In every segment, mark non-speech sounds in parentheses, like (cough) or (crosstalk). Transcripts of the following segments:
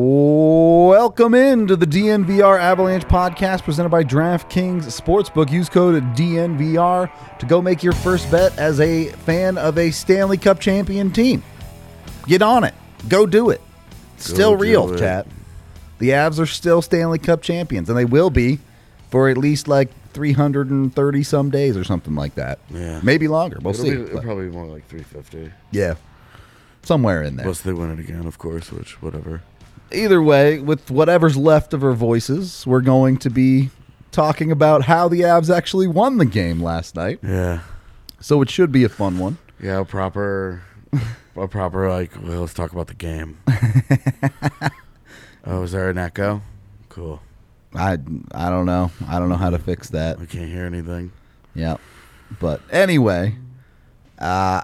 Welcome into the DNVR Avalanche podcast presented by DraftKings Sportsbook. Use code DNVR to go make your first bet as a fan of a Stanley Cup champion team. Get on it. Go do it. Still do real, it. chat. The Avs are still Stanley Cup champions, and they will be for at least like 330 some days or something like that. Yeah. Maybe longer. We'll It'll see. be, it'll probably be more like 350. yeah. Somewhere in there. Unless they win it again, of course, which, whatever. either way, with whatever's left of our voices, we're going to be talking about how the Avs actually won the game last night. Yeah. So it should be a fun one. Yeah, a proper, a proper, like, well, let's talk about the game. (laughs) oh, is there an echo? Cool. I I don't know. I don't know how to fix that. I can't hear anything. Yeah. But anyway, uh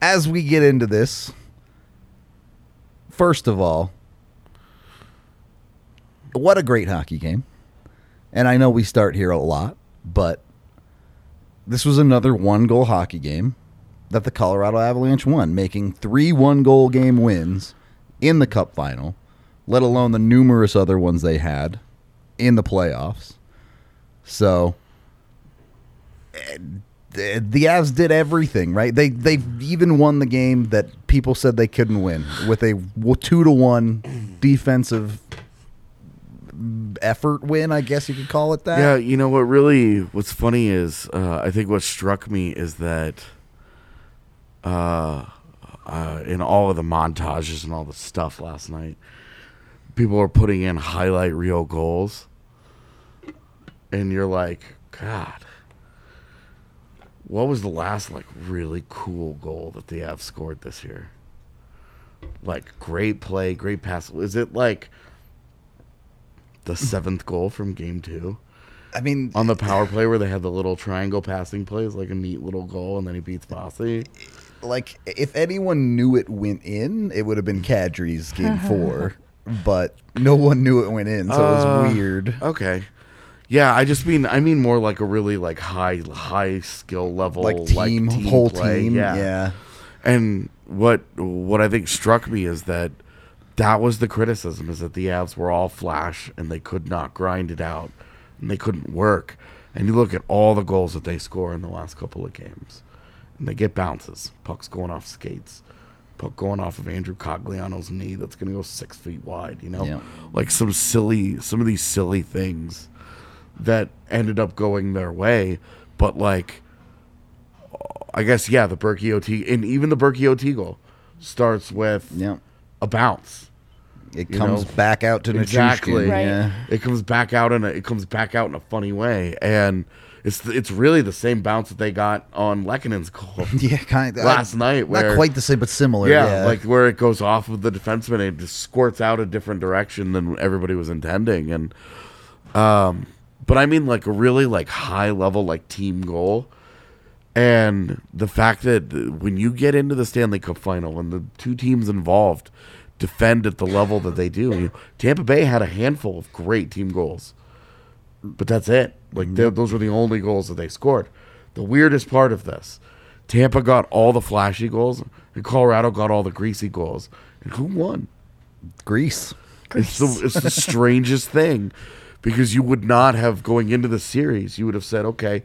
as we get into this, first of all, what a great hockey game. And I know we start here a lot, but this was another one goal hockey game that the Colorado Avalanche won, making three one goal game wins in the cup final, let alone the numerous other ones they had in the playoffs. So eh, the, Avs did everything right. They they even won the game that people said they couldn't win with a two to one defensive effort win. I guess you could call it that. Yeah, you know what really what's funny is uh, I think what struck me is that uh, uh, in all of the montages and all the stuff last night, people are putting in highlight reel goals, and you're like, God, what was the last like really cool goal that they have scored this year? Like great play, great pass. Is it like the seventh goal from game two? I mean, on the power play where they had the little triangle passing plays, like a neat little goal, and then he beats Bossy. like if anyone knew it went in, it would have been Kadri's game (laughs) four. But no one knew it went in, so it Uh, was weird. Okay, yeah, I just mean I mean more like a really like high high skill level Like team, whole play. team, yeah. yeah. And what what I think struck me is that that was the criticism is that the Avs were all flash and they could not grind it out and they couldn't work. And you look at all the goals that they score in the last couple of games, and they get bounces, pucks going off skates, puck going off of Andrew Cogliano's knee that's going to go six feet wide. You know, Yeah. like some silly, some of these silly things that ended up going their way, but like I guess yeah, the Berkey OT and even the Berkey OT goal starts with Yeah. a bounce. It comes know? back out to Exactly. Nichushkin, Right. Yeah. It comes back out in a it comes back out in a funny way, and it's it's really the same bounce that they got on Lehkonen's goal. (laughs) Yeah, kind of. Last night, where- not quite the same, but similar. yeah, Yeah, like where it goes off of the defenseman and it just squirts out a different direction than everybody was intending, and um, but I mean like a really like high level like team goal. And the fact that when you get into the Stanley Cup final and the two teams involved defend at the level that they do, you know, Tampa Bay had a handful of great team goals, but that's it. Like mm-hmm. th- those were the only goals that they scored. The weirdest part of this, Tampa got all the flashy goals, and Colorado got all the greasy goals. And who won? Grease. It's the, it's the (laughs) strangest thing because you would not have going into the series. You would have said, okay,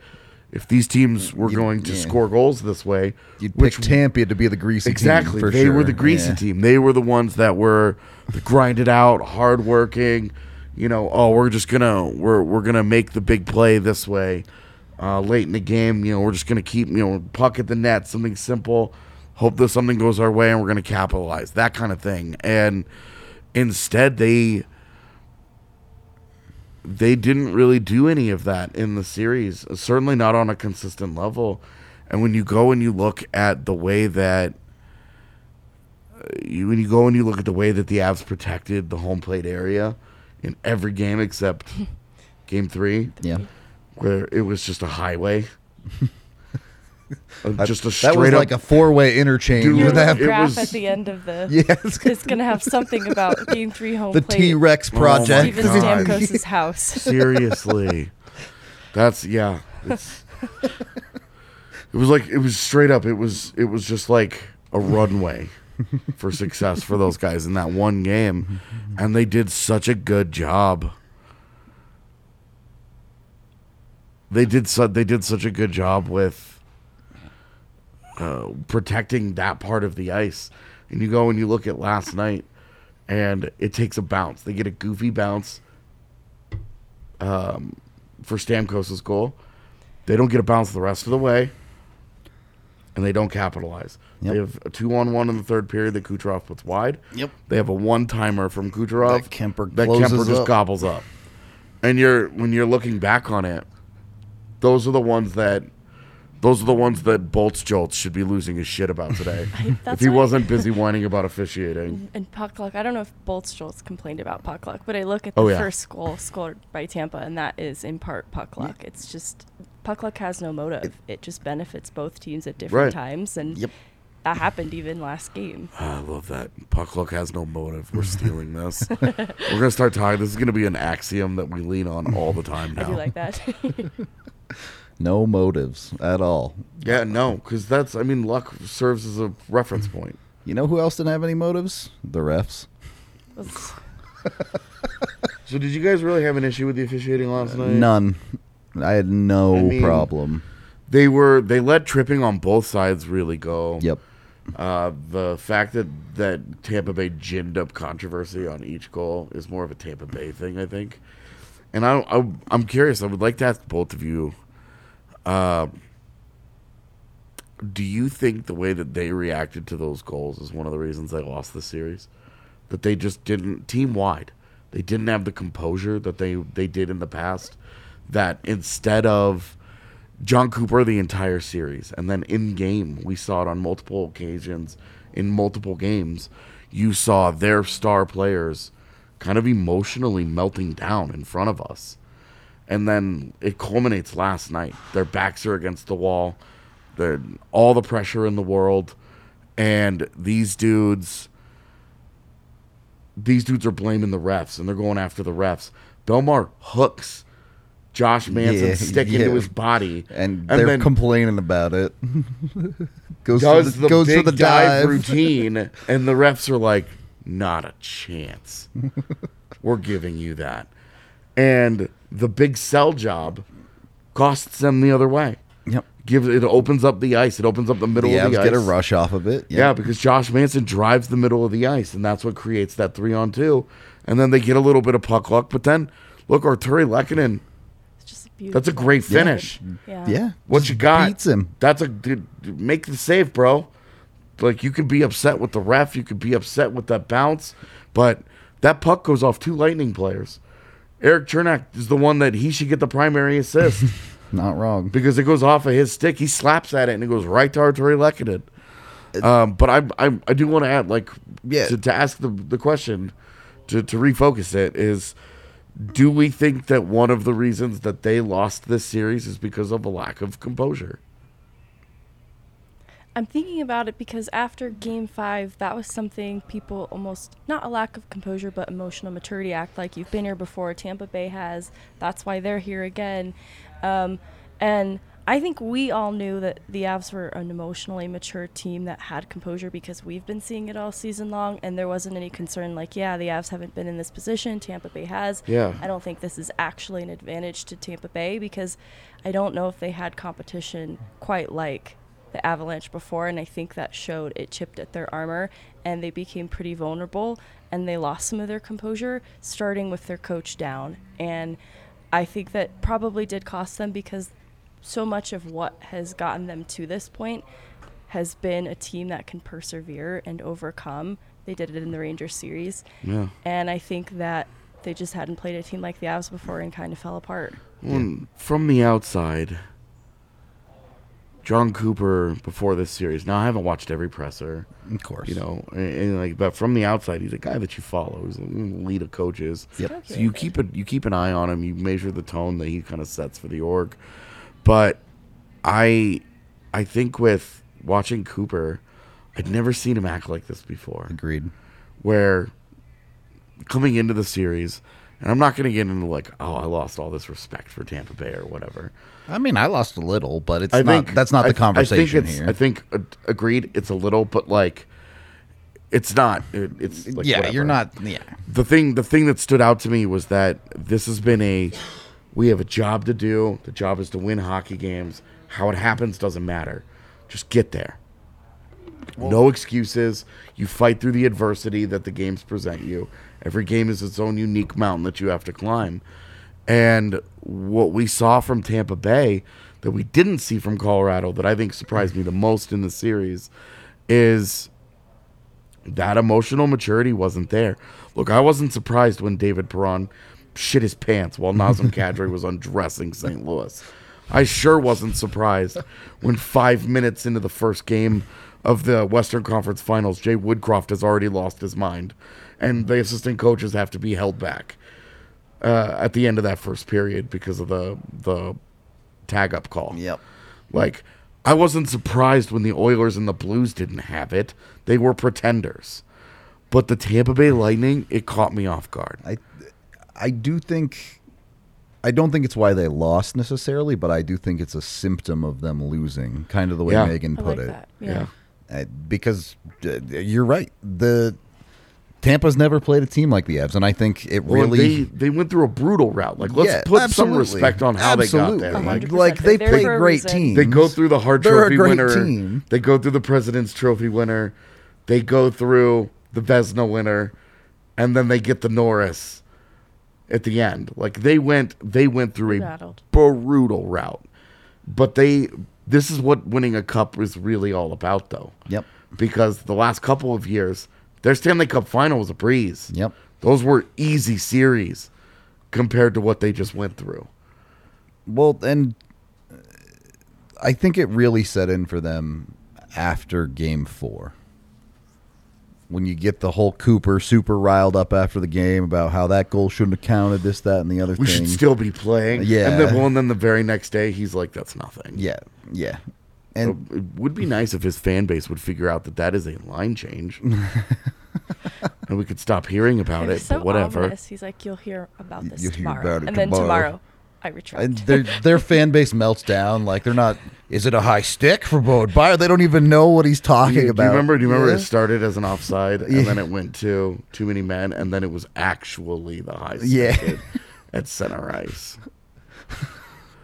if these teams were going to yeah. score goals this way, You'd which pick Tampa to be the greasy exactly they sure. were the greasy Yeah. team. They were the ones that were the grinded out, hardworking, you know, oh, we're just gonna we're we're gonna make the big play this way uh, late in the game. You know, we're just gonna keep you know puck at the net, something simple. Hope that something goes our way and we're gonna capitalize that kind of thing. And instead, they they didn't really do any of that in the series. Certainly not on a consistent level. And when you go and you look at the way that you when you go and you look at the way that the Avs protected the home plate area in every game except (laughs) game three, Yeah. where it was just a highway. (laughs) Uh, just a That straight was up like a four way interchange Dude, Your with little that. it graph was- at the end of the (laughs) Yes. it's going to have something about Game Three home The plate. T Rex Oh project. Steven God. Stamkos' (laughs) house. Seriously. That's yeah. It's, (laughs) it was like it was straight up. It was it was just like a runway for success for those guys in that one game, and they did such a good job. They did su- they did such a good job with uh, protecting that part of the ice. And you go and you look at last night, and it takes a bounce. They get a goofy bounce um, for Stamkos' goal. They don't get a bounce the rest of the way, and they don't capitalize. Yep. They have a two on one in the third period that Kucherov puts wide. Yep. They have a one timer from Kucherov That Kuemper that Kuemper just up. gobbles up. And you're when you're looking back on it, those are the ones that those are the ones that Bolts Jolts should be losing his shit about today. (laughs) if he wasn't busy whining about officiating. And puck luck. I don't know if Bolts Jolts complained about puck luck, but I look at Oh, the yeah. first goal scored by Tampa, and that is in part puck luck. It's just puck luck has no motive. It, just benefits both teams at different Right. times, and Yep. that happened even last game. (sighs) I love that. Puck luck has no motive. We're stealing this. (laughs) We're gonna start talking. This is gonna be an axiom that we lean on all the time I now. do like that. (laughs) No motives at all. Yeah, no, because that's. I mean, luck serves as a reference point. You know who else didn't have any motives? The refs. (laughs) So, did you guys really have an issue with the officiating last night? None. I had no I mean- problem. They were. They let tripping on both sides really go. Yep. Uh, the fact that that Tampa Bay ginned up controversy on each goal is more of a Tampa Bay thing, I think. And I, I I'm curious. I would like to ask both of you. Uh, do you think the way that they reacted to those goals is one of the reasons they lost the series? That they just didn't team wide. They didn't have the composure that they they did in the past. That instead of Jon Cooper the entire series, and then in game we saw it on multiple occasions in multiple games. You saw their star players kind of emotionally melting down in front of us, and then it culminates last night. Their backs are against the wall. They're all the pressure in the world, and these dudes. These dudes are blaming the refs, and they're going after the refs. Bellemare hooks Josh Manson Yeah, stick yeah. into his body, And, they're complaining about it. (laughs) goes does for the, the, goes big the dive, dive. routine, (laughs) and the refs are like, "Not a chance. We're giving you that." And the big sell job costs them the other way. Yep. Gives it opens up the ice. It opens up the middle The of the ice. get a rush off of it. Yeah, because Josh Manson drives the middle of the ice, and that's what creates that three on two. And then they get a little bit of puck luck, but then look, Artturi Lehkonen, just beautiful. that's a great finish. Yeah. Yeah. What just you got? Beats him. That's a dude, make the save, bro. Like you could be upset with the ref, you could be upset with that bounce, but that puck goes off two Lightning players. Erik Cernak is the one that he should get the primary assist (laughs) Not wrong. because it goes off of his stick. He slaps at it and it goes right to Artturi Lehkonen. Um, but I, I I do want to add like Yeah. to, to ask the the question to to refocus it is do we think that one of the reasons that they lost this series is because of a lack of composure? I'm thinking about it because after game five, that was something people almost, not a lack of composure, but emotional maturity act like you've been here before. Tampa Bay has. That's why they're here again. Um, and I think we all knew that the Avs were an emotionally mature team that had composure because we've been seeing it all season long, and there wasn't any concern like, yeah, the Avs haven't been in this position. Tampa Bay has. Yeah. I don't think this is actually an advantage to Tampa Bay because I don't know if they had competition quite like the Avalanche before, and I think that showed it chipped at their armor, and they became pretty vulnerable, and they lost some of their composure, starting with their coach down. And I think that probably did cost them because so much of what has gotten them to this point has been a team that can persevere and overcome. They did it in the Rangers series. Yeah. And I think that they just hadn't played a team like the Avs before and kind of fell apart. Well, From the outside, Jon Cooper before this series. Now I haven't watched every presser, Of course. you know, and, and like, but from the outside, he's a guy that you follow. He's a lead of coaches. Yep. So you keep it, you keep an eye on him. You measure the tone that he kind of sets for the org. But I, I think with watching Cooper, I'd never seen him act like this before Agreed. where coming into the series, and I'm not going to get into like, oh, I lost all this respect for Tampa Bay or whatever. I mean, I lost a little, but it's I not. think that's not the I conversation I think here. I think uh, agreed. It's a little, but like, it's not. It, it's like, yeah, whatever. you're not. Yeah, The thing, the thing that stood out to me was that this has been a. We have a job to do. The job is to win hockey games. How it happens doesn't matter. Just get there. No excuses. You fight through the adversity that the games present you. Every game is its own unique mountain that you have to climb. And what we saw from Tampa Bay that we didn't see from Colorado, that I think surprised me the most in the series, is that emotional maturity wasn't there. Look, I wasn't surprised when David Perron shit his pants while Nazem (laughs) Kadri was undressing St. Louis. I sure wasn't surprised when five minutes into the first game of the Western Conference Finals, Jay Woodcroft has already lost his mind, and the assistant coaches have to be held back uh, at the end of that first period because of the the tag up call. Yep. Like, I wasn't surprised when the Oilers and the Blues didn't have it. They were pretenders. But the Tampa Bay Lightning, it caught me off guard. I, I do think, I don't think it's why they lost necessarily, but I do think it's a symptom of them losing, kind of the way Yeah. Megan I put like it. that. Yeah. Uh, because uh, you're right. The Tampa's never played a team like the Avs, and I think it Well, really. they, they went through a brutal route. Like, let's Yeah, put absolutely. some respect on how Absolutely. they got there. Like, Like, they They're play a great reason. teams. they go through the Hart They're a Trophy great winner. team. They go through the President's Trophy winner. They go through the Vezina winner, and then they get the Norris at the end. Like they went, they went through a Rattled. brutal route. But they, this is what winning a cup is really all about, though. Yep. Because the last couple of years, their Stanley Cup final was a breeze. Yep. Those were easy series compared to what they just went through. Well, and uh, I think it really set in for them after game four. When you get the whole Cooper super riled up after the game about how that goal shouldn't have counted, this, that, and the other We thing. should still be playing. Yeah. And then, well, and then the very next day, he's like, that's nothing. yeah, yeah. So And it would be nice if his fan base would figure out that that is a line change. (laughs) and we could stop hearing about It's it, so but whatever. ominous. He's like, you'll hear about this You'll hear tomorrow, about it and then tomorrow. Tomorrow, I retract. and their their fan base melts down. Like they're not. Is it a high stick for Bo Byram? They don't even know what he's Do talking you, do about. you remember? Do you remember Yeah. it started as an offside, and Yeah. then it went to too many men, and then it was actually the high Yeah. stick at center ice. (laughs)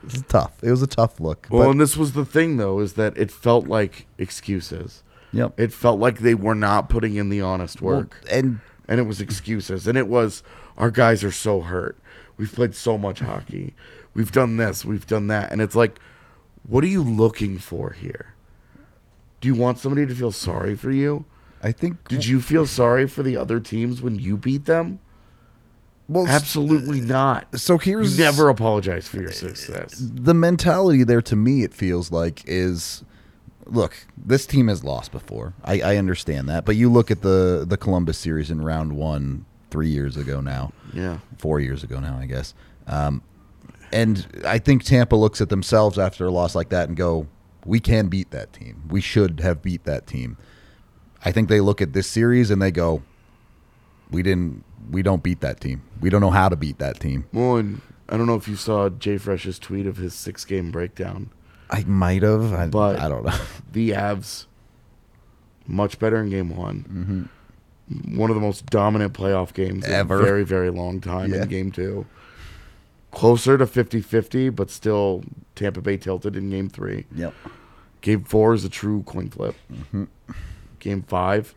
It's tough. It was a tough look. Well, but- and this was the thing, though, is that it felt like excuses. yep. It felt like they were not putting in the honest Well, work. and and it was excuses and it was our guys are so hurt we've played so much hockey. We've done this. We've done that. And it's like what are you looking for here? Do you want somebody to feel sorry for you? I think did you feel sorry for the other teams when you beat them? Well, absolutely uh, not. So you here's never apologize for your success. The mentality there to me it feels like is look this team has lost before. I, I understand that. But you look at the the columbus series in round one three years ago now. Yeah. Four years ago now i guess. Um, and i think tampa looks at themselves after a loss like that and go we can beat that team. We should have beat that team. I think they look at this series and they go we didn't we don't beat that team. We don't know how to beat that team. Well and i don't know if you saw JFresh's tweet of his six game breakdown. I might have. I, But- I don't know. (laughs) the Avs much better in game one. One of the most dominant playoff games Ever. in a very, very long time Yeah. in game two. Closer to 50 50, but still Tampa Bay tilted in game three. yep Game four is a true coin flip. Mm-hmm. Game five,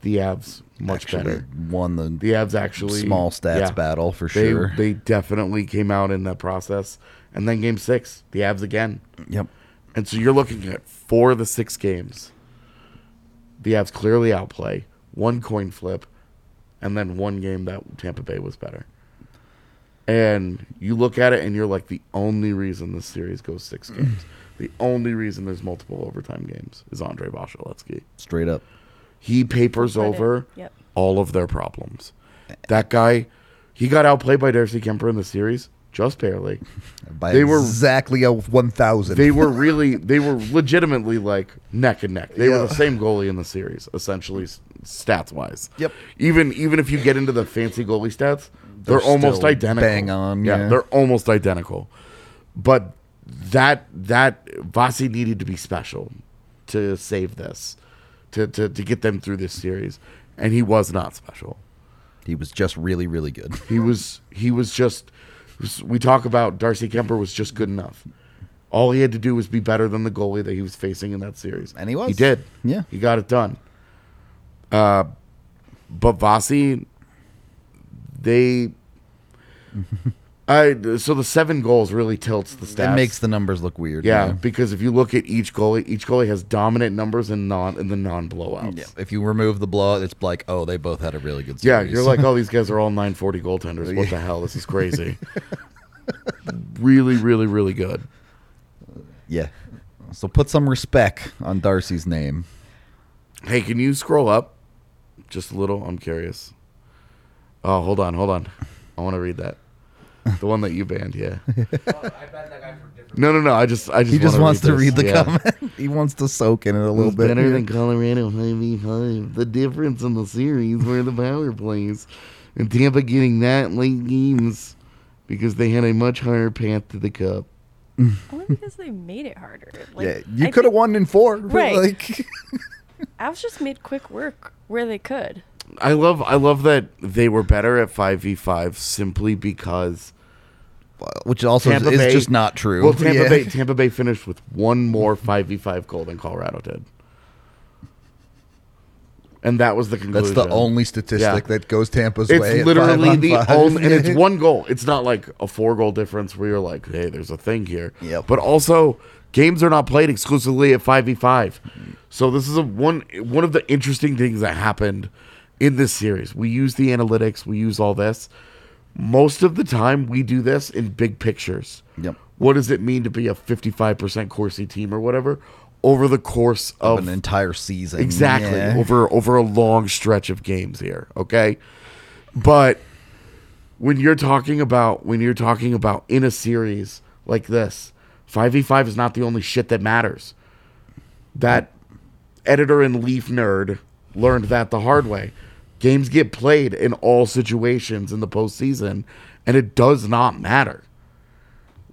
the Avs much Actually better. won the, The Avs actually small stats yeah, battle for they, sure. They definitely came out in that process. And then game six, the Avs again. yep. And so you're looking at four of the six games. The Avs clearly outplay, one coin flip, and then one game that Tampa Bay was better. And you look at it and you're like, the only reason this series goes six (clears throat) games, the only reason there's multiple overtime games is Andrei Vasilevskiy. Straight up. He papers Credit. over Yep. all of their problems. That guy, he got outplayed by Darcy Kuemper in the series, just barely. By They were- exactly a 1,000. they were really they were legitimately like neck and neck. They were the same goalie in the series, essentially stats wise. Yep. Even even if you get into the fancy goalie stats, they're, They're almost identical. bang on, yeah. they're almost identical. But that that Vasi needed to be special to save this, to to to get them through this series, and he was not special. he was just really, really good. He was he was just we talk about Darcy Kuemper was just good enough. All he had to do was be better than the goalie that he was facing in that series. And he was. He did. Yeah. He got it done. Uh but Vasi they (laughs) I so the seven goals really tilts the stats. It makes the numbers look weird. yeah, because if you look at each goalie, each goalie has dominant numbers in non in the non blowouts. Yeah. If you remove the blowout, it's like, oh, they both had a really good Yeah, you're like, oh, (laughs) these guys are all 940 goaltenders. What the hell? This is crazy. (laughs) really, really, really good. yeah. So put some respect on Darcy's name. Hey, can you scroll up just a little? I'm curious. Oh, hold on, hold on. I want to read that. The one that you banned, yeah. (laughs) No, no, no. I just, I just. He just wanna wants to this. read the Yeah. comment. (laughs) he wants to soak in it a little It's bit. better here. than Colorado 5v5. The difference in the series where the power plays. And Tampa getting that late games because they had a much higher path to the cup. Only because they made it harder. Like, yeah, you could have won in four. (laughs) Right. Like, Avs just made quick work where they could. I love I love that they were better at 5v5 simply because which also Tampa is Bay just not true. Well, Tampa Yeah. Bay (laughs) Tampa Bay finished with one more 5v5 goal than Colorado did. And that was the conclusion. That's the only statistic Yeah. that goes Tampa's It's way. at literally the five. only, and it's (laughs) one goal. It's not like a four goal difference where you're like, hey, there's a thing here. Yep. But also, games are not played exclusively at five v five. So this is a one one of the interesting things that happened in this series. We use the analytics, we use all this. Most of the time, we do this in big pictures. Yep. What does it mean to be a 55% Corsi team or whatever over the course of of an entire season. Exactly. Yeah. Over over a long stretch of games here, okay? But when you're talking about when you're talking about in a series like this, 5v5 is not the only shit that matters. That editor and leaf nerd learned that the hard way. Games get played in all situations in the postseason, and it does not matter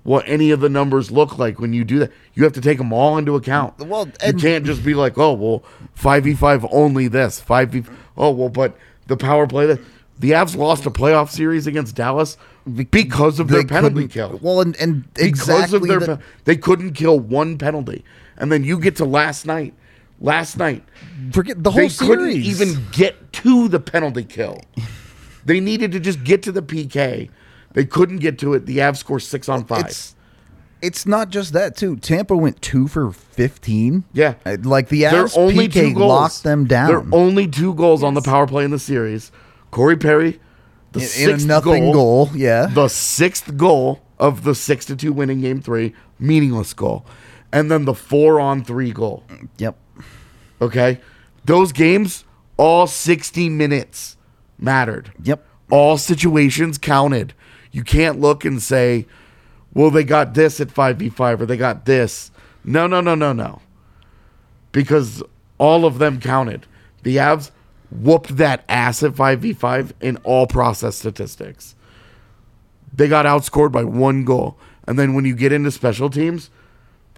what any of the numbers look like when you do that. You have to take them all into account. Well, you can't just be like, oh well, five v five only this five v. Oh well, but the power play that the Avs lost a playoff series against Dallas because of their penalty kill. Well, and, and because exactly of their the- pe- they couldn't kill one penalty, and then you get to last night. Last night, forget the whole they series. couldn't even get to the penalty kill. They needed to just get to the PK. They couldn't get to it. The Avs score six on five. It's it's not just that too. Tampa went two for fifteen. Yeah. Uh, like the They're Avs only PK two goals. locked them down. They're only two goals on the power play in the series. Corey Perry, the in, in a sixth nothing goal. Yeah, the sixth goal of the six to two winning game three, meaningless goal, and then the four on three goal. yep. Okay, those games all sixty minutes mattered. Yep. all situations counted. You can't look and say, "Well, they got this at five v five or they got this." No, no, no, no, no. Because all of them counted. The Avs whooped that ass at five v five in all process statistics. They got outscored by one goal, and then when you get into special teams,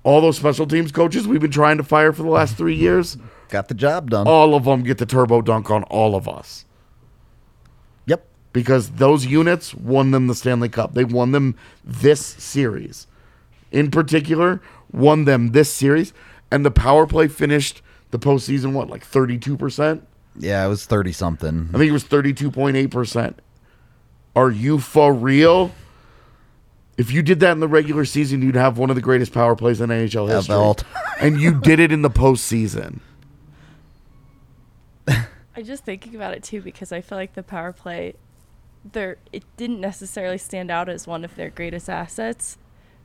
all those special teams coaches we've been trying to fire for the last three years, Got the job done. all of them get the turbo dunk on all of us Yep. because those units won them the Stanley Cup. They won them this series. In particular, won them this series and the power play finished the postseason what like thirty two percent. Yeah, it was thirty something. I think it was thirty two point eight percent. Are you for real? If you did that in the regular season, you'd have one of the greatest power plays in NHL Of history. all time. (laughs) and you did it in the postseason. (laughs) I'm just thinking about it too because I feel like the power play, there it didn't necessarily stand out as one of their greatest assets,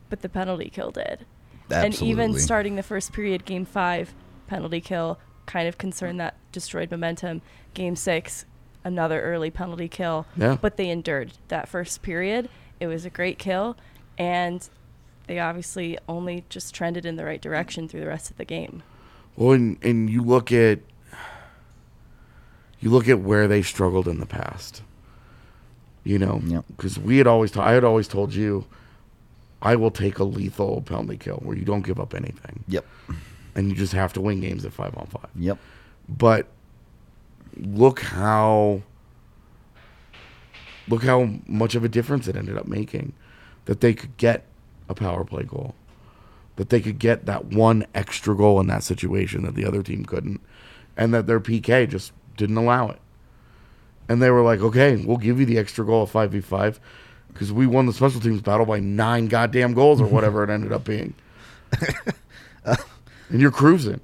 but the penalty kill did. Absolutely. And even starting the first period, game five, penalty kill, kind of concern that destroyed momentum. Game six, another early penalty kill. Yeah. But they endured that first period. It was a great kill, and they obviously only just trended in the right direction through the rest of the game. Well, and, and you look at you look at where they struggled in the past. You know, Yep. because we had always, t- I had always told you, I will take a lethal penalty kill where you don't give up anything, Yep. and you just have to win games at five on five. Yep. But look how look how much of a difference it ended up making that they could get a power play goal. That they could get that one extra goal in that situation that the other team couldn't. And that their PK just didn't allow it. And they were like, okay, we'll give you the extra goal of 5v5 because we won the special teams battle by nine goddamn goals or whatever it ended up being. (laughs) and you're cruising.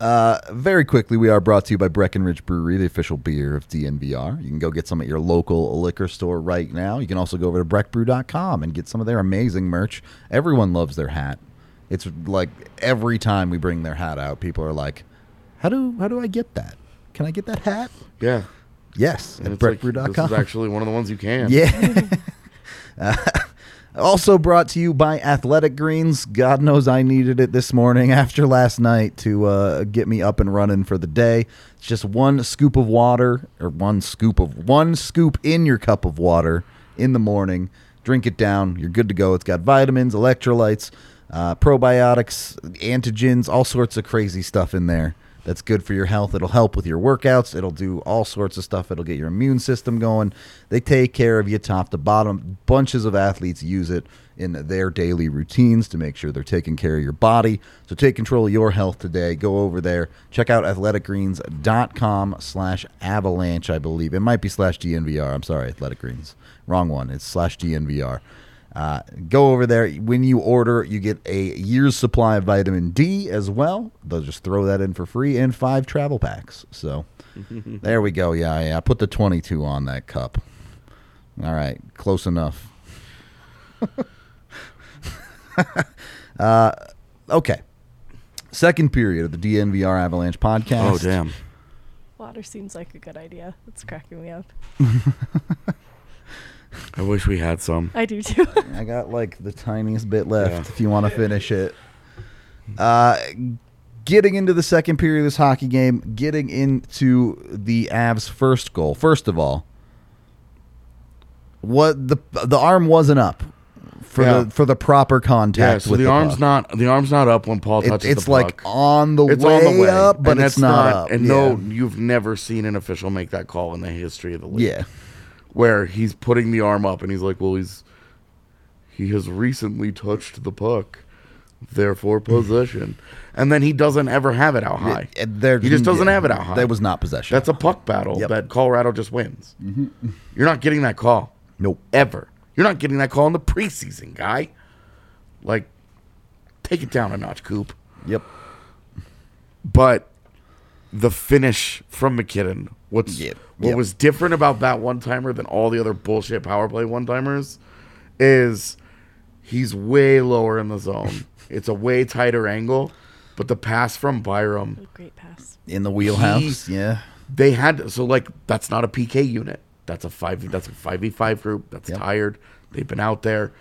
Uh, very quickly, we are brought to you by Breckenridge Brewery, the official beer of DNVR. You can go get some at your local liquor store right now. You can also go over to breckbrew.com and get some of their amazing merch. Everyone loves their hat. It's like every time we bring their hat out, people are like, "How do how do I get that? Can I get that hat?" Yeah. Yes, And at it's like, breckbrew.com. this is actually one of the ones you can. Yeah. (laughs) Uh, also brought to you by Athletic Greens. God knows I needed it this morning (laughs) after last night to uh, get me up and running for the day. It's just one scoop of water, or one scoop of one scoop in your cup of water in the morning. Drink it down. You're good to go. It's got vitamins, electrolytes, uh, probiotics, antigens, all sorts of crazy stuff in there that's good for your health. It'll help with your workouts. It'll do all sorts of stuff. It'll get your immune system going. They take care of you top to bottom. Bunches of athletes use it in their daily routines to make sure they're taking care of your body. So take control of your health today. Go over there. Check out athleticgreens.com slash avalanche, I believe. It might be slash DNVR. I'm sorry, Athletic Greens. Wrong one. It's slash DNVR. Uh, go over there. When you order, you get a year's supply of vitamin D as well. They'll just throw that in for free and five travel packs. So (laughs) there we go. Yeah, yeah. I Put the 22 on that cup. All right. Close enough. (laughs) uh, okay. Second period of the DNVR Avalanche podcast. Oh, damn. Water seems like a good idea. It's cracking me up. (laughs) I wish we had some. I do too. (laughs) I got like the tiniest bit left Yeah. if you want to finish it. Uh, getting into the second period of this hockey game, getting into the Avs' first goal. First of all, what the the arm wasn't up for Yeah. the for the proper Yeah, contact so with the, the, arm's puck. not the arm's not up when Paul touches It- touches it's the like puck. on the, it's way on the way up, but and it's that's not, up. And yeah. no, you've never seen an official make that call in the history of the league. yeah, where he's putting the arm up and he's like, "Well, he's he has recently touched the puck, therefore (laughs) possession." and then he doesn't ever have it out high. There- he just doesn't yeah, have it out high. That was not possession. That's a puck battle Yep. that Colorado just wins. Mm-hmm. (laughs) You're not getting that call nope. ever. You're not getting that call in the preseason, guy. Like, take it down a notch, Coop. Yep. But the finish from MacKinnon, what's Yeah, what yeah. was different about that one timer than all the other bullshit power play one timers is he's way lower in the zone. (laughs) it's a way tighter angle, but the pass from Byram, Great pass. In the wheelhouse. yeah. they had so like that's not a PK unit. That's a five. That's a five v five group. That's Yep. tired. They've been out there.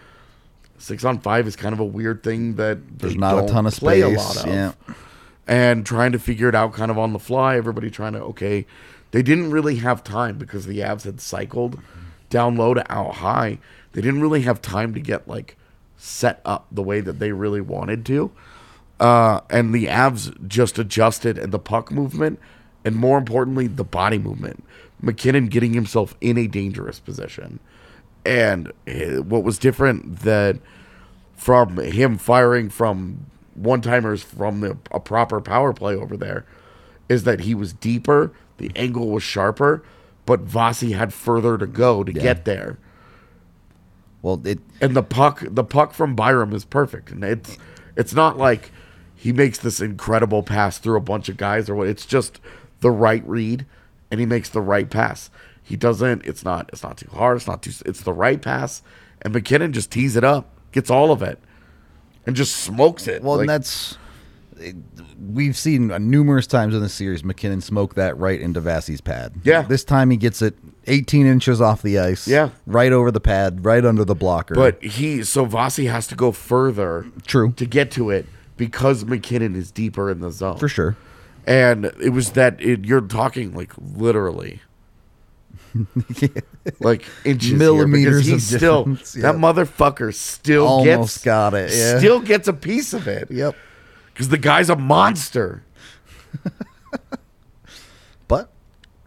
Six on five is kind of a weird thing that There's they not a don't ton of play space. a lot of Yeah. and trying to figure it out kind of on the fly. Everybody trying to okay, they didn't really have time because the Avs had cycled down low to out high. They didn't really have time to get like set up the way that they really wanted to. Uh, and the Avs just adjusted and the puck movement, and more importantly, the body movement. MacKinnon getting himself in a dangerous position. And eh, what was different that from him firing from one timers from the a proper power play over there is that he was deeper, the angle was sharper, but Vasi had further to go to get there. Well, it And the puck the puck from Byram is perfect. And it's it's not like he makes this incredible pass through a bunch of guys or what it's just the right read and he makes the right pass. He doesn't it's not it's not too hard, it's not too it's the right pass and MacKinnon just tees it up, gets all of it and just smokes it. well, Like, and that's it- we've seen numerous times in the series MacKinnon smoke that right into Vassie's pad. Yeah. This time he gets it 18 inches off the ice. Yeah. Right over the pad, right under the blocker. But he so Vasi has to go further True. to get to it because MacKinnon is deeper in the zone. for sure. And it was that it, you're talking like literally. (laughs) like inches Millimeters here of because he's still difference, that motherfucker still Almost gets got it, yeah. still gets a piece of it Yep. Because the guy's a monster (laughs) But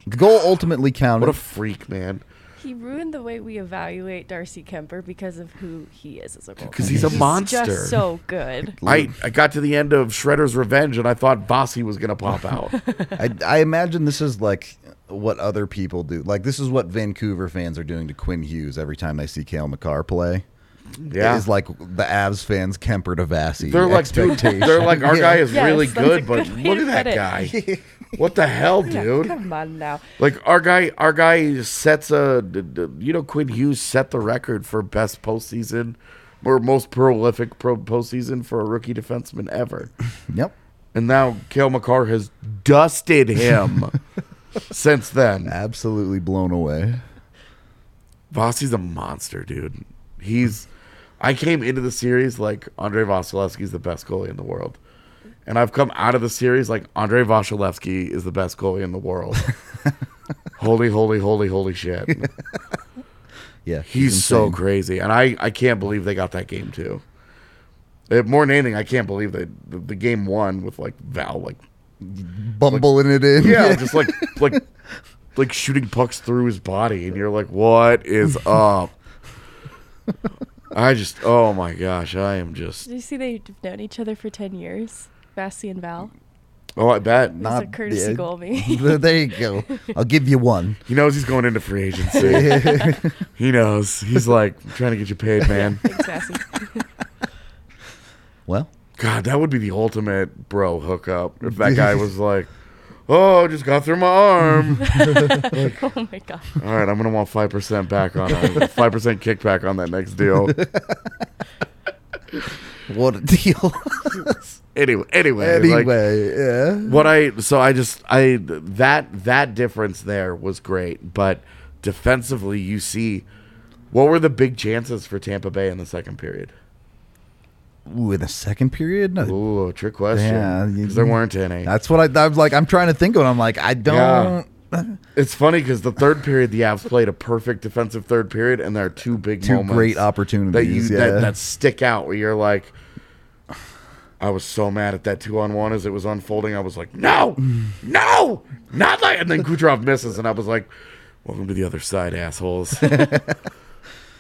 the goal ultimately counted. what a freak man He ruined the way we evaluate Darcy Kuemper because of who he is as a goaltender. 'Cause he's a monster. Just so good. (laughs) I, I got to the end of Shredder's Revenge and I thought Vasi was gonna pop out (laughs) I, I imagine this is like what other people do. Like this is what Vancouver fans are doing to Quinn Hughes every time they see Cale Makar play. Yeah Is like the Avs fans Kuemper to Vassy. They're like, dude, (laughs) they're like, our Yeah. guy is Yes, really that's a good, but good way look to at that put guy. (laughs) what the hell, dude? Come on now. Like our guy, our guy sets a, d- d- you know, Quinn Hughes set the record for best postseason or most prolific pro postseason for a rookie defenseman ever, (laughs) Yep. and now Cale Makar has dusted him since then. Absolutely blown away. Vossi's a monster, dude. He's. I came into the series like Andrei Vasilevskiy is the best goalie in the world. And I've come out of the series like Andrei Vasilevskiy is the best goalie in the world. (laughs) holy, holy, holy, holy shit. (laughs) Yeah. He's so crazy. And I, I can't believe they got that game too. Uh, more than anything, I can't believe that the, the game won with like Val like bumbling it in. yeah, (laughs) just like like like shooting pucks through his body, and you're like, what is up? I just, oh my gosh, I am just, Did you see they've known each other for 10 years? Vassy and Val. oh, I bet It Not- a courtesy yeah. goal, (laughs) me. (laughs) there you go. I'll give you one. he knows he's going into free agency. (laughs) he knows. He's like I'm trying to get you paid, man. Thanks, Vassy. Well, God, that would be the ultimate bro hookup if that guy was like, oh, just got through my arm. (laughs) oh my god. All right, I'm gonna want five percent back on that. (laughs) Five percent kickback on that next deal. (laughs) what a deal. Anyway, anyway, like, anyway, yeah. what I so I just I that that difference there was great, but defensively you see what were the big chances for Tampa Bay in the second period? Ooh, in the second period? No, Ooh, trick question. Yeah, you- there weren't any. That's what I, I was like. I'm trying to think of it. I'm like, I don't. (laughs) It's funny because the third period the Avs played a perfect defensive third period, and there are two big Two moments great that you opportunities. yeah. that, that stick out where you're like. I was so mad at that two on one as it was unfolding. I was like, no, (laughs) no, not like. And then Kucherov misses, and I was like, welcome to the other side, assholes. (laughs)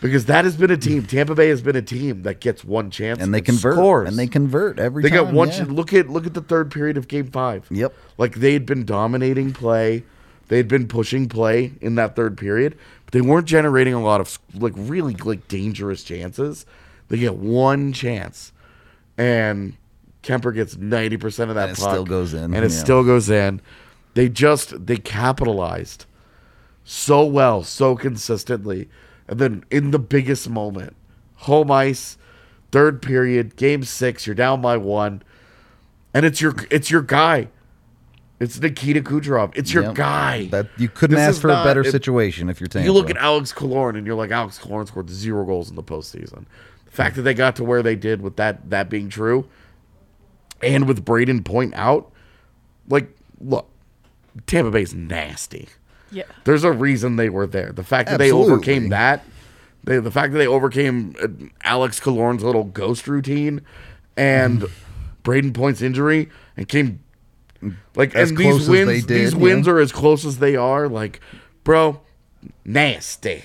because that has been a team. Tampa Bay has been a team that gets one chance and they convert. scores. And they convert every They time. got one. yeah. ch- Look at look at the third period of Game Five. Yep. Like they had been dominating play, they had been pushing play in that third period, but they weren't generating a lot of like really like dangerous chances. They get one chance, and Kuemper gets ninety percent of that. And it puck, still goes in, and it yeah. still goes in. They just they capitalized so well, so consistently, and then in the biggest moment, home ice, third period, game six, you're down by one, and it's your it's your guy. It's Nikita Kucherov. It's your Yep. guy. That you couldn't This ask for a better it- situation if you're Tampa. you look at Alex Killorn and you're like, Alex Killorn scored zero goals in the postseason. The fact that they got to where they did with that that being true, and with Brayden Point out, like, look, Tampa Bay's nasty. Yeah. There's a reason they were there. The fact that they overcame that, they, the fact that they overcame uh, Alex Killorn's little ghost routine and Brayden Point's injury and came like As and close these as wins they did, these yeah. wins are as close as they are like bro nasty.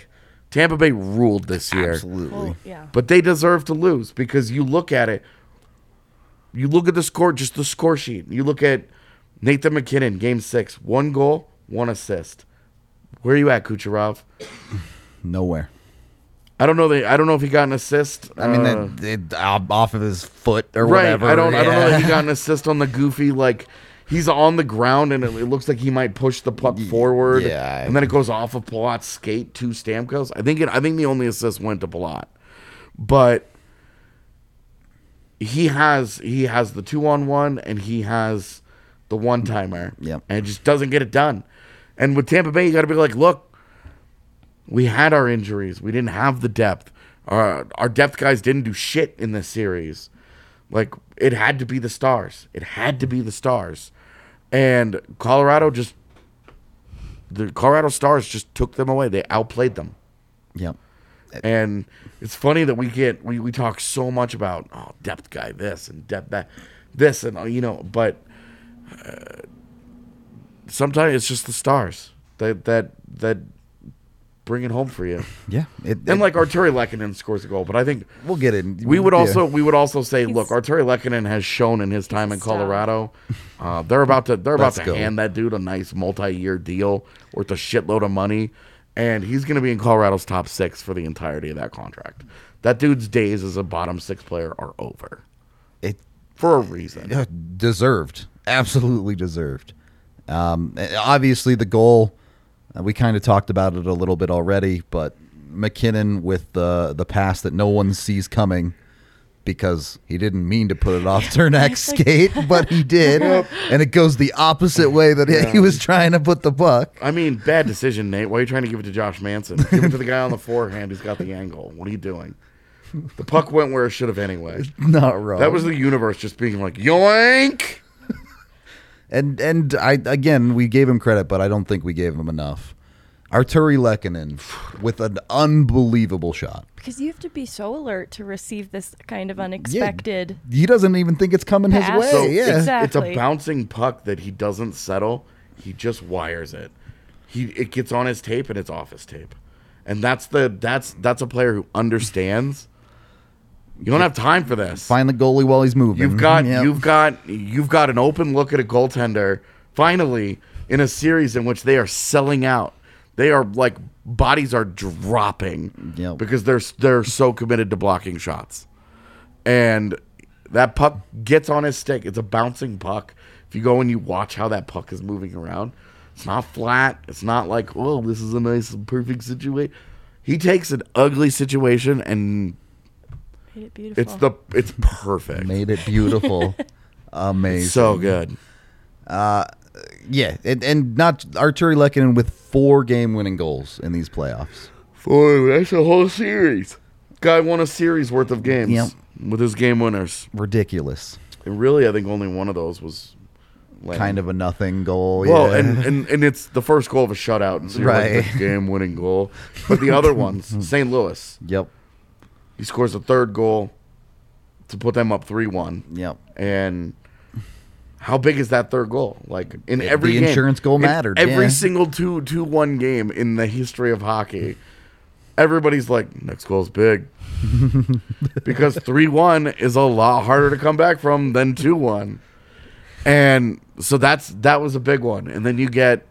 Tampa Bay ruled this year. Absolutely. Well, yeah. But they deserve to lose because you look at it You look at the score, just the score sheet. You look at Nathan MacKinnon, game six, one goal, one assist. Where are you at, Kucherov? (clears throat) Nowhere. I don't know. The, I don't know if he got an assist. I mean, uh, that off of his foot or right. whatever. I don't. I don't know yeah. if he got an assist on the goofy like. He's on the ground and it, it looks like he might push the puck forward. yeah. and then it goes off of Palat's skate to Stamkos. I think it. I think the only assist went to Palat, but he has he has the two on one and he has the one timer. Yep. and it just doesn't get it done. And with Tampa Bay, you got to be like, look, we had our injuries. We didn't have the depth. Our our depth guys didn't do shit in this series. Like it had to be the stars. It had to be the stars. And Colorado just the Colorado Stars just took them away. They outplayed them. Yep. And it's funny that we get we, we talk so much about oh depth guy this and depth that this and uh, you know, but uh, sometimes it's just the stars that that that bring it home for you. (laughs) Yeah. It, And it- like Artturi Lehkonen scores a goal, but I think we'll get it. we would yeah. also we would also say, look, Artturi Lehkonen has shown in his time in He's a star. Colorado, uh, they're about to they're about Let's to go. hand that dude a nice multi-year deal worth a shitload of money, and he's going to be in Colorado's top six for the entirety of that contract. That dude's days as a bottom six player are over It for a reason. deserved. Absolutely deserved. Um, obviously, the goal. Uh, we kind of talked about it a little bit already, but MacKinnon with the the pass that no one sees coming because he didn't mean to put it off (laughs) Cernak's skate, but he (laughs) did, and it goes the opposite way that he- he was trying to put the puck. I mean, bad decision, Nate. Why are you trying to give it to Josh Manson? Give it to the guy on the forehand who's got the angle. What are you doing? The puck went where it should have anyway. (laughs) Not wrong. That was the universe just being like, yoink! And and I again we gave him credit, but I don't think we gave him enough. Artturi Lehkonen with an unbelievable shot. Because you have to be so alert to receive this kind of unexpected. He doesn't even think it's coming his way. So yeah. exact- It's a bouncing puck that he doesn't settle. He just wires it. He it gets on his tape and it's off his tape. And that's the that's that's a player who understands. You don't have time for this. Find the goalie while he's moving. You've got (laughs) Yep. you've got you've got an open look at a goaltender finally in a series in which they are selling out. They are like bodies are dropping Yep. because they're they're so committed to blocking shots. And that puck gets on his stick. It's a bouncing puck. If you go and you watch how that puck is moving around, it's not flat. It's not like, oh, this is a nice perfect situation. He takes an ugly situation and Made it beautiful. it's the it's perfect. made it beautiful. (laughs) Amazing. So good. Uh, yeah, and, and not Artturi Lehkonen with four game-winning goals in these playoffs. Four. that's a whole series. Guy won a series worth of games Yep. with his game winners. Ridiculous. And really, I think only one of those was lame. Kind of a nothing goal. Well, yeah. and, and and it's the first goal of a shutout, and so you're Right. like the game-winning goal. (laughs) But the other ones, St. Louis, yep, he scores the third goal to put them up three-one. yep. And how big is that third goal? Like in The every game, insurance goal mattered, Every yeah. single two two one game in the history of hockey, everybody's like, next goal's big. (laughs) because three one is a lot harder to come back from than two one. And so that's that was a big one. And then you get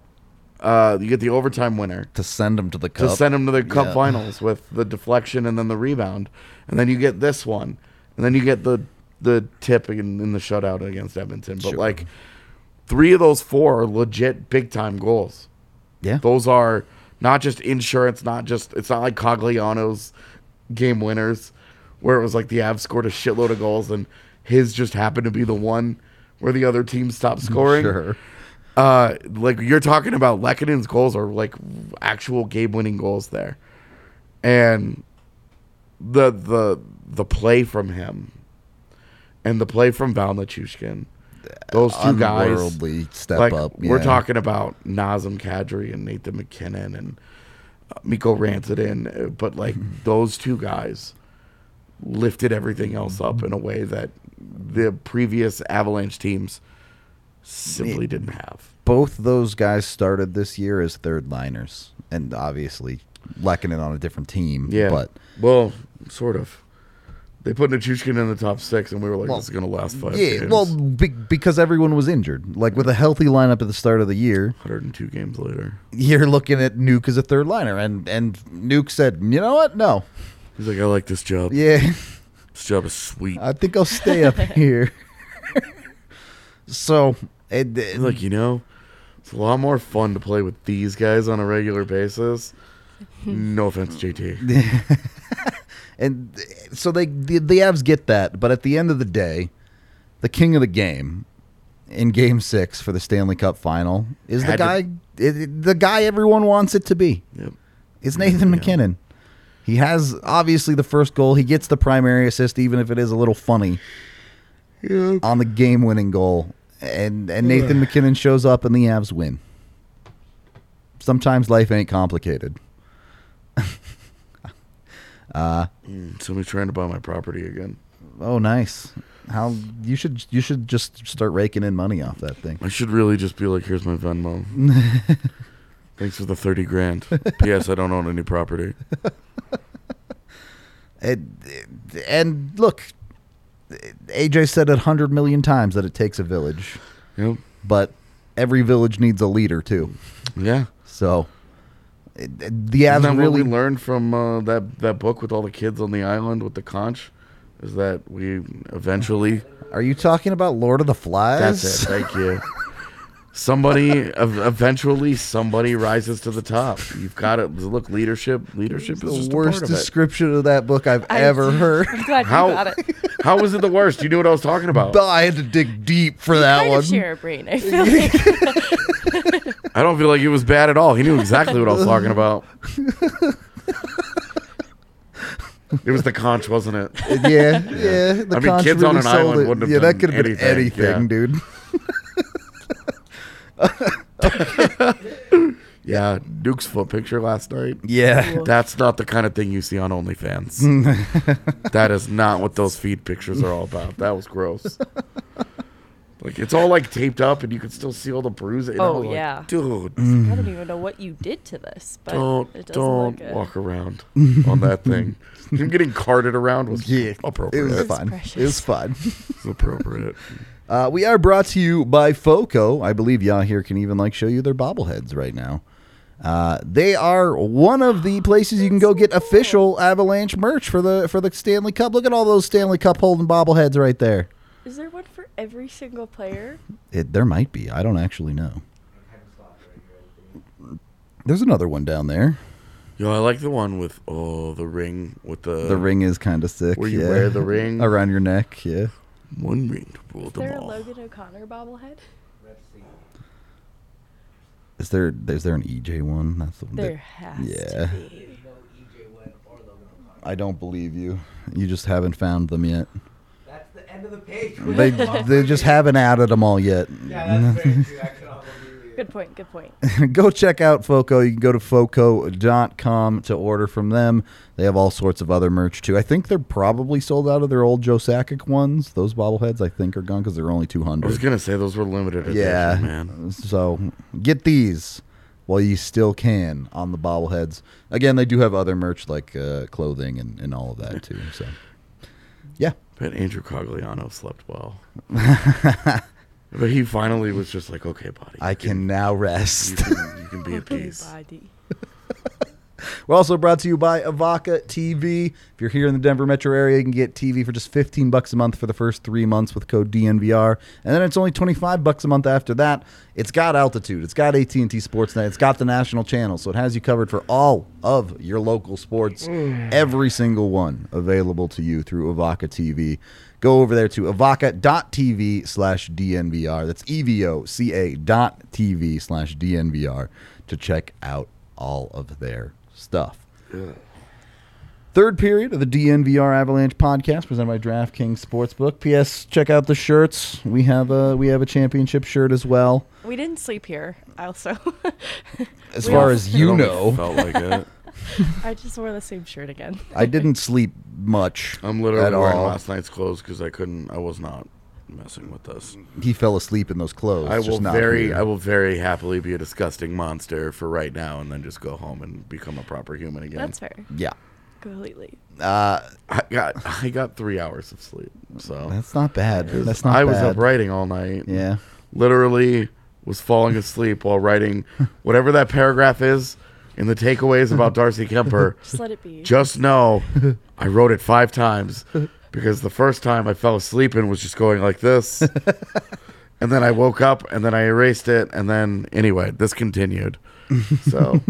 uh you get the overtime winner To send him to the to cup. send him to the cup Yeah. finals with the deflection and then the rebound, and then you get this one, and then you get the the tip in, in the shutout against Edmonton. But Sure. like three of those four are legit big time goals. yeah, Those are not just insurance, not just it's not like Cogliano's game winners, where it was like the Avs scored a shitload of goals and his just happened to be the one where the other team stopped (laughs) scoring. sure. Uh, like you're talking about Lehkonen's goals are like actual game winning goals there, and the the the play from him, and the play from Val Nichushkin, those two guys, step like up. we're talking about Nazem Kadri and Nathan MacKinnon and uh, Mikko Rantanen, uh, but like (laughs) those two guys lifted everything else up in a way that the previous Avalanche teams simply didn't have. both those guys started this year as third liners, and obviously Lehkonen on a different team. Yeah. but well, sort of. They put Nichushkin in the top six, and we were like, Well, "This is gonna last five Yeah, games." well, be, because everyone was injured. Like with a healthy lineup at the start of the year, 102 games later, you're looking at Nuke as a third liner, and and Nuke said, "You know what? No, he's like, "I like this job. yeah, This job is sweet." I think I'll stay up (laughs) here." (laughs) so, it, it- like, you know, it's a lot more fun to play with these guys on a regular basis. No offense, JT. (laughs) and so they the, the Avs get that, but at the end of the day, the king of the game in Game Six for the Stanley Cup Final is the Had to- guy, it, the guy everyone wants it to be. Yep. It's Nathan Yeah. MacKinnon. He has obviously the first goal. He gets the primary assist, even if it is a little funny Yeah. on the game-winning goal. And and Nathan MacKinnon shows up, and the Avs win. Sometimes life ain't complicated. (laughs) Mm, Somebody's trying to buy my property again. Oh, nice. How you should you should just start raking in money off that thing. I should really just be like, here's my Venmo. (laughs) Thanks for the 30 grand. P.S. I don't own any property. (laughs) And, and look, AJ said it a hundred million times that it takes a village, Yep. but every village needs a leader too. Yeah. So the Avs really what we learned from uh, that, that book with all the kids on the island with the conch? Is that we eventually. Are you talking about Lord of the Flies? That's it. Thank you. (laughs) Somebody, eventually, somebody rises to the top. You've got it. Look, leadership. Leadership is the just worst a part of it. description of that book I've I- ever heard. I'm glad you How got it. how was it the worst? You knew what I was talking about. But I had to dig deep for that kind one. of share a brain. I feel like (laughs) I don't feel like it was bad at all. He knew exactly what I was talking about. it was the conch, wasn't it? yeah, yeah. The I mean, conch kids on really an sold island it. wouldn't have Yeah, that could have been anything, anything, yeah. dude. (laughs) Yeah, Duke's foot picture last night. Yeah. That's not the kind of thing you see on OnlyFans. (laughs) that is not what those feed pictures are all about. That was gross. Like it's all like taped up, and you can still see all the bruises. Oh, was like, yeah. dude, I don't even know what you did to this, but don't it doesn't don't look good. walk around on that thing. Him getting carted around was (laughs) Yeah, appropriate. it was fun. It was fun. was appropriate. Uh, we are brought to you by Foco. I believe y'all here can even like show you their bobbleheads right now. Uh, they are one of the places you can go get official Avalanche merch for the for the Stanley Cup. Look at all those Stanley Cup holding bobbleheads right there. Is there one for every single player? It, there might be. I don't actually know. There's another one down there. Yo, I like the one with oh the ring with the The ring is kind of sick. where you yeah. wear the ring (laughs) around your neck. Yeah. One ring to rule Is them there a all. Logan O'Connor bobblehead? Is there? Is there an EJ one? That's the There has yeah. to be. I don't believe you. You just haven't found them yet. That's the end of the page. They they just haven't added them all yet. yeah, that's very true. I Good point. Good point. (laughs) go check out Foco. You can go to foco.com to order from them. They have all sorts of other merch too. I think they're probably sold out of their old Joe Sakic ones. Those bobbleheads I think are gone because they're only 200. I was gonna say those were limited edition, Yeah. man. So get these while you still can on the bobbleheads. Again, they do have other merch like uh, clothing and, and all of that too. So yeah. Bet Andrew Cogliano slept well. (laughs) but he finally was just like, okay, buddy, I you can now you rest. can, you can be (laughs) at peace. (laughs) We're also brought to you by Evoca TV. If you're here in the Denver metro area, you can get TV for just 15 bucks a month for the first three months with code DNVR, and then it's only 25 bucks a month after that. It's got altitude, it's got AT&T Sportsnet, it's got the national channel, so it has you covered for all of your local sports, mm. every single one available to you through Evoca TV. Go over there to evoca.tv slash DNVR. That's E E-V-O-C-A dot TV slash DNVR to check out all of their stuff. Third period of the DNVR Avalanche podcast presented by DraftKings Sportsbook. P.S. Check out the shirts. We have a we have a championship shirt as well. We didn't sleep here. Also, (laughs) As We far all- as you know, felt like it. I just wore the same shirt again. I didn't sleep much. I'm literally at wearing all. last night's clothes because I couldn't. I was not messing with this. He fell asleep in those clothes. I just will not very, here. I will very happily be a disgusting monster for right now, and then just go home and become a proper human again. That's fair. Yeah. completely. Uh, I got I got three hours of sleep. So that's not bad. That's not I bad. was up writing all night. Yeah. Literally was falling asleep while writing (laughs) whatever that paragraph is in the takeaways about (laughs) Darcy Kuemper. Just let it be. Just know (laughs) I wrote it five times because the first time I fell asleep and was just going like this. (laughs) and then I woke up and then I erased it. And then, anyway, this continued. So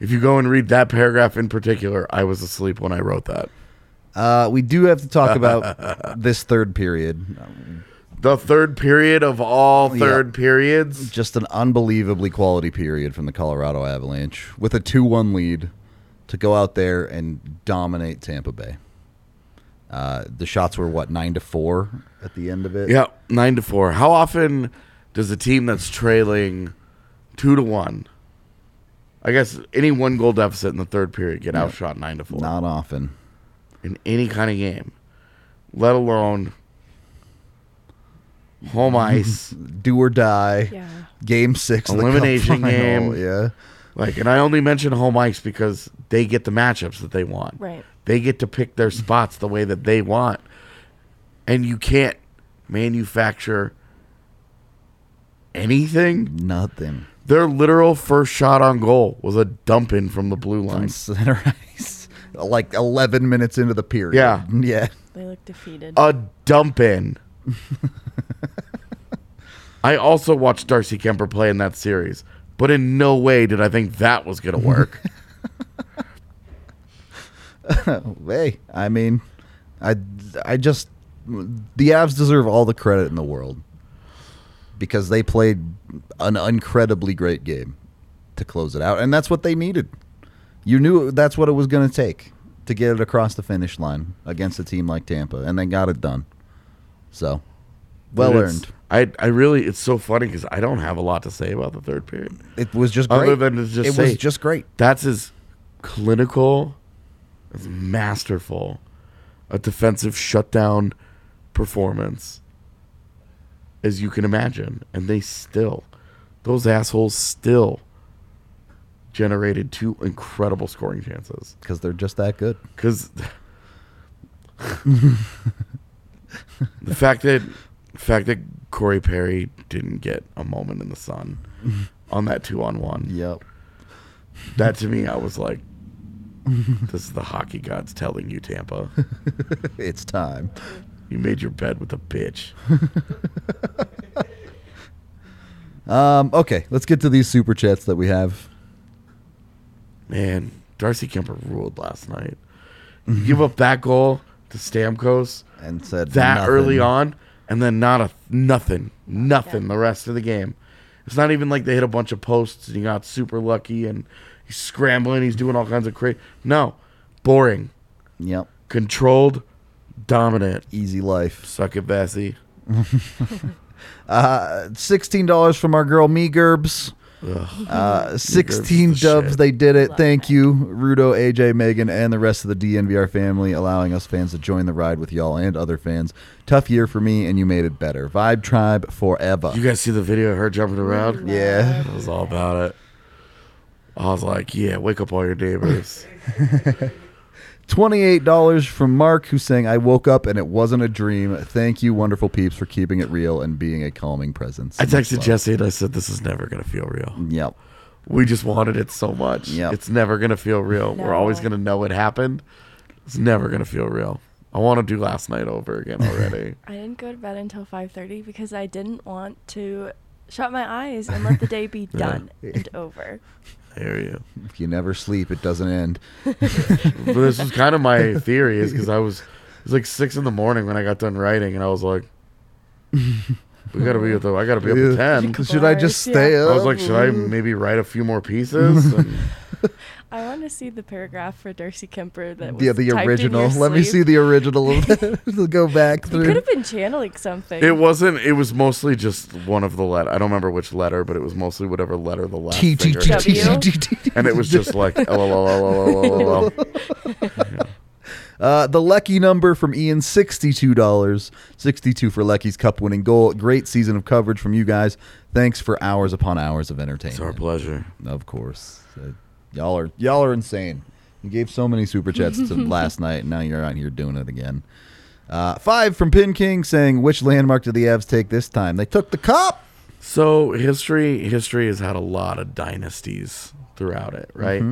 if you go and read that paragraph in particular, I was asleep when I wrote that. Uh, we do have to talk about this third period. The third period of all Yeah. third periods. Just an unbelievably quality period from the Colorado Avalanche with a 2 1 lead to go out there and dominate Tampa Bay. Uh, the shots were, what, 9 to 4 at the end of it? Yeah, nine to four. How often does a team that's trailing two to one? I guess any one goal deficit in the third period get outshot nine to four Not often. in any kind of game, let alone home (laughs) ice. Do or die. Yeah. Game six. of the Elimination game. Yeah. Like, and I only mention home ice because they get the matchups that they want. Right. They get to pick their spots the way that they want. And you can't manufacture anything. Nothing. Their literal first shot on goal was a dump in from the blue On line. center (laughs) ice. Like 11 minutes into the period. Yeah. Yeah. They look defeated. A dump in. (laughs) (laughs) I also watched Darcy Kuemper play in that series, but in no way did I think that was going to work. (laughs) Hey, I mean, I, I just the Avs deserve all the credit in the world because they played an incredibly great game to close it out, and that's what they needed. You knew that's what it was going to take to get it across the finish line against a team like Tampa, and they got it done. So, well earned. I, I really, it's so funny because I don't have a lot to say about the third period. It was just great. Other than to just it say- was just great. That's as clinical, as masterful a defensive shutdown performance as you can imagine. And they still, those assholes still generated two incredible scoring chances. because they're just that good. Because (laughs) the fact that fact that Corey Perry didn't get a moment in the sun (laughs) on that two on one, Yep. that to me, I was like, this is the hockey gods telling you, Tampa. (laughs) It's time. You made your bed with a bitch. (laughs) Um, okay, let's get to these super chats that we have. Man, Darcy Kuemper ruled last night. You give up that goal to Stamkos And said that nothing. early on, and then not a nothing, nothing the rest of the game. It's not even like they hit a bunch of posts and he got super lucky and he's scrambling, he's doing all kinds of crazy. No, boring, Yep. controlled, dominant. Easy life. Suck it, Bessie. (laughs) Uh, sixteen dollars from our girl Me Gerbs. Uh, sixteen Megerbs dubs. They did it. Love Thank that. you, Rudo, AJ, Megan, and the rest of the DNVR family, allowing us fans to join the ride with y'all and other fans. Tough year for me, and you made it better. Vibe Tribe forever. You guys see the video of her jumping around? yeah. That was all about it. I was like, yeah, wake up all your neighbors. (laughs) Twenty-eight dollars from Mark, who's saying, "I woke up and it wasn't a dream. Thank you, wonderful peeps, for keeping it real and being a calming presence." I Much texted love. Jesse and I said, this is never going to feel real. Yep. We just wanted it so much. Yep. It's never going to feel real. We're always going to know it happened. It's never going to feel real. I want to do last night over again already. (laughs) I didn't go to bed until 5:30 because I didn't want to shut my eyes and let the day be (laughs) done and over. I hear you. If you never sleep, it doesn't end. (laughs) But this was kind of my (laughs) theory is because I was, it was like six in the morning when I got done writing and I was like, (laughs) we got to be at the, I got to be up at 10. Should I just stay yeah. up? I was like, should I maybe write a few more pieces? And I want to see the paragraph for Darcy Kuemper that was Yeah, the typed in original. your Let me see the original of that. Go back You through. could have been channeling something. it wasn't, it was mostly just one of the letter. I don't remember which letter, but it was mostly whatever letter the last T T finger T hit. T T T T. And it was just like, LOL. Uh, the Lecky number from Ian, sixty-two dollars, sixty-two for Lecky's cup-winning goal. Great season of coverage from you guys. Thanks for hours upon hours of entertainment. It's our pleasure. Of course, Uh, y'all are y'all are insane. You gave so many super chats to (laughs) last night, and now you're out here doing it again. Uh, five from Pin King saying, "Which landmark did the Avs take this time? They took the cup." So history history has had a lot of dynasties throughout it, right?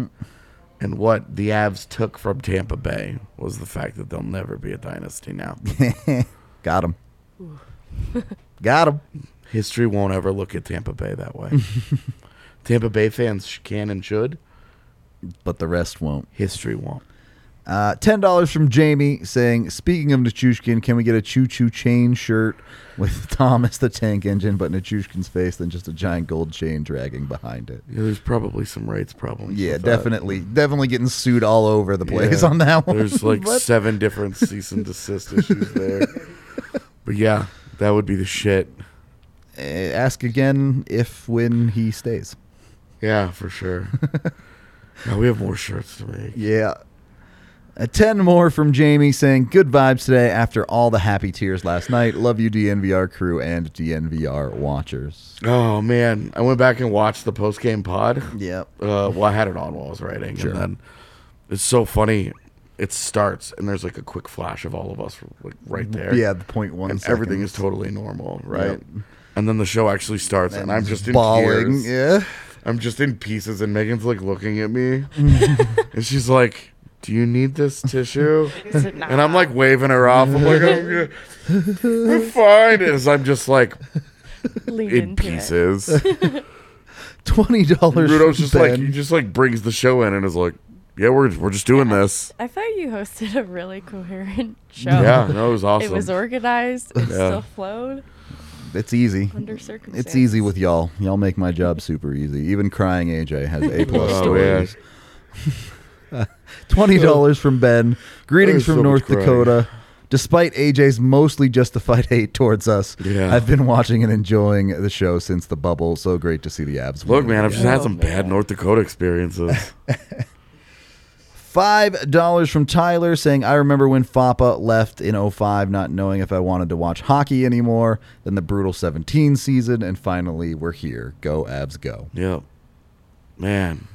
And what the Avs took from Tampa Bay was the fact that they'll never be a dynasty now. (laughs) Got him. (laughs) Got him. history won't ever look at Tampa Bay that way. Tampa Bay fans can and should. But the rest won't. History won't. Uh, Ten dollars from Jamie saying, "Speaking of Nichushkin, can we get a choo choo chain shirt with (laughs) Thomas the Tank Engine, but Nichushkin's face, then just a giant gold chain dragging behind it?" Yeah, there's probably some rights problems. Yeah, with that. definitely, definitely getting sued all over the place Yeah. on that one. There's like (laughs) seven different cease and desist issues there. (laughs) But yeah, that would be the shit. Uh, ask again if when he stays. Yeah, for sure. Now we have more shirts to make. Yeah. A 10 more from Jamie saying, Good vibes today after all the happy tears last night. Love you, DNVR crew and DNVR watchers. Oh man, I went back and watched the post game pod. Yep. Uh, well, I had it on while I was writing, Sure. and then it's so funny. It starts, and there's like a quick flash of all of us like right there. Yeah, the point one. and everything is totally normal, right? Yep. And then the show actually starts, and, I'm just in bawling. tears. Yeah. I'm just in pieces, and Megan's like looking at me, (laughs) and she's like, "Do you need this tissue?" (laughs) Is it not? And I'm like waving her off. I'm like, "I'm, good. (laughs) I'm fine." As I'm just like Lean in into it. pieces. $20 Rudo's from just like he just like brings the show in and is like, "Yeah, we're we're just doing this." I thought you hosted a really coherent show. Yeah, no, it was awesome. It was organized. It Yeah. still flowed It's easy. under circumstances. It's easy with y'all. Y'all make my job super easy. Even crying AJ has A plus (laughs) Oh, stories. (laughs) Twenty dollars from Ben. Greetings from so much North crying. Dakota. Despite AJ's mostly justified (laughs) hate towards us, Yeah. I've been watching and enjoying the show since the bubble. So great to see the abs. Look, man, I've just had some bad. North Dakota experiences. Five dollars from Tyler saying, I remember when Foppa left in 05, not knowing if I wanted to watch hockey anymore. Then the brutal 17 season, and finally we're here. Go Abs, go. yep, man,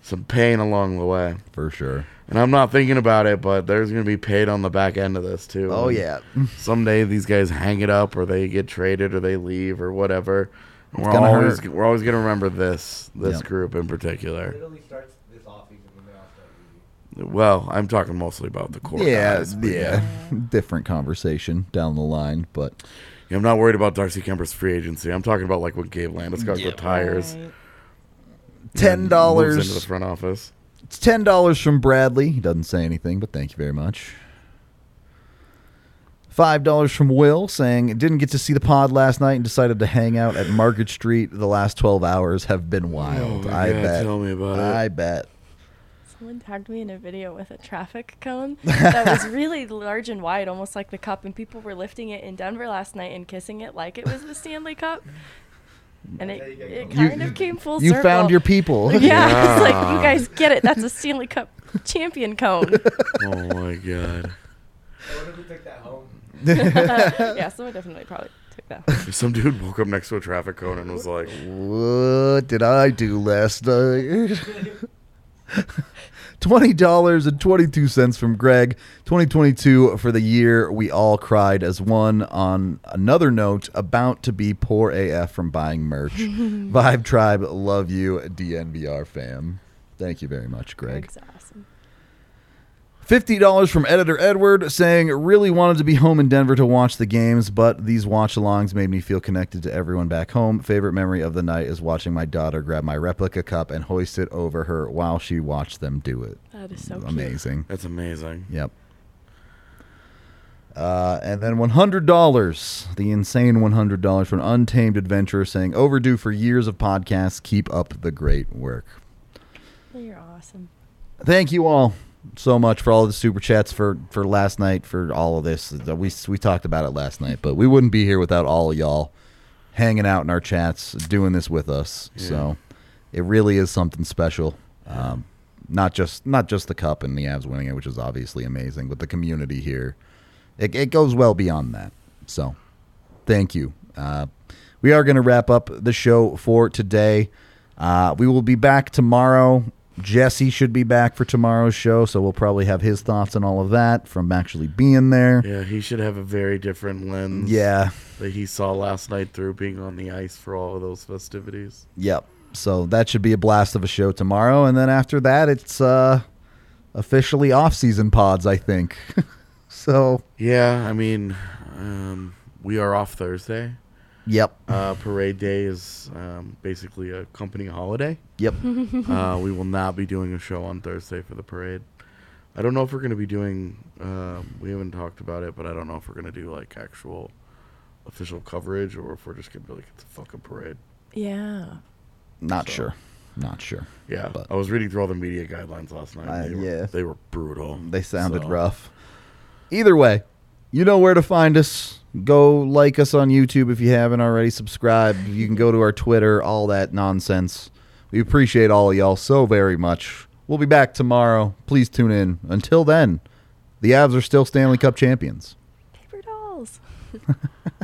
some pain along the way. For sure. And I'm not thinking about it, but there's going to be paid on the back end of this too. Oh, And yeah. (laughs) Someday these guys hang it up, or they get traded, or they leave, or whatever. We're gonna always we're always going to remember this this Yep. group in particular. Literally starts this off season when they all start leaving. Well, I'm talking mostly about the core. Yeah, guys, but yeah. (laughs) Different conversation down the line, but Yeah, I'm not worried about Darcy Kuemper's free agency. I'm talking about like when Gabe Landeskog retires. Right. ten dollars. into the front office. It's ten dollars from Bradley. He doesn't say anything, but thank you very much. Five dollars from Will saying didn't get to see the pod last night and decided to hang out at Market Street. The last twelve hours have been wild. Oh I God, bet. tell me about it. I bet. Someone tagged me in a video with a traffic cone (laughs) that was really large and wide, almost like the cup, and people were lifting it in Denver last night and kissing it like it was the Stanley Cup. And it, it You- kind of came full You circle. You found your people. (laughs) Yeah, it's like you guys get it. That's a (laughs) Stanley Cup champion cone. oh my god! I wonder who took that home. yeah, someone definitely probably took that. Some dude woke up next to a traffic cone and was like, What did I do last night? $20.22 from Greg. 2022 for the year we all cried as one on another note about to be poor AF from buying merch. (laughs) Vibe Tribe, love you, DNVR fam. Thank you very much, Greg. $50 from editor Edward saying, really wanted to be home in Denver to watch the games, but these watch alongs made me feel connected to everyone back home. Favorite memory of the night is watching my daughter grab my replica cup and hoist it over her while she watched them do it. That is so amazing. Cute. That's amazing. Yep. Uh, and then $100, the insane $100 from Untamed Adventurer saying, overdue for years of podcasts. Keep up the great work. You're awesome. Thank you all so much for all the super chats for for last night for all of this. Uh, we we talked about it last night but we wouldn't be here without all of y'all hanging out in our chats doing this with us. So it really is something special. Um, not just not just the cup and the avs winning it which is obviously amazing but the community here. It, it goes well beyond that. So thank you. Uh, we are going to wrap up the show for today. Uh, we will be back tomorrow Jesse should be back for tomorrow's show, so we'll probably have his thoughts on all of that from actually being there. Yeah, he should have a very different lens. Yeah. That he saw last night through being on the ice for all of those festivities. Yep. So that should be a blast of a show tomorrow, and then after that, it's uh, officially off-season pods, I think. (laughs) so Yeah, I mean, um, we are off Thursday. Yep. Uh, parade day is um, basically a company holiday. Yep. (laughs) uh, we will not be doing a show on Thursday for the parade. I don't know if we're going to be doing. Um, we haven't talked about it, but I don't know if we're going to do like actual official coverage or if we're just going to be like it's a fucking parade. Yeah. Not So- sure. Not sure. Yeah, But- I was reading through all the media guidelines last night. Uh, they were, yeah. they were brutal. They sounded So, rough. Either way, you know where to find us. Go like us on YouTube if you haven't already. Subscribe. You can go to our Twitter, all that nonsense. We appreciate all of y'all so very much. We'll be back tomorrow. Please tune in. Until then, the Avs are still Stanley Cup champions. Paper dolls. (laughs)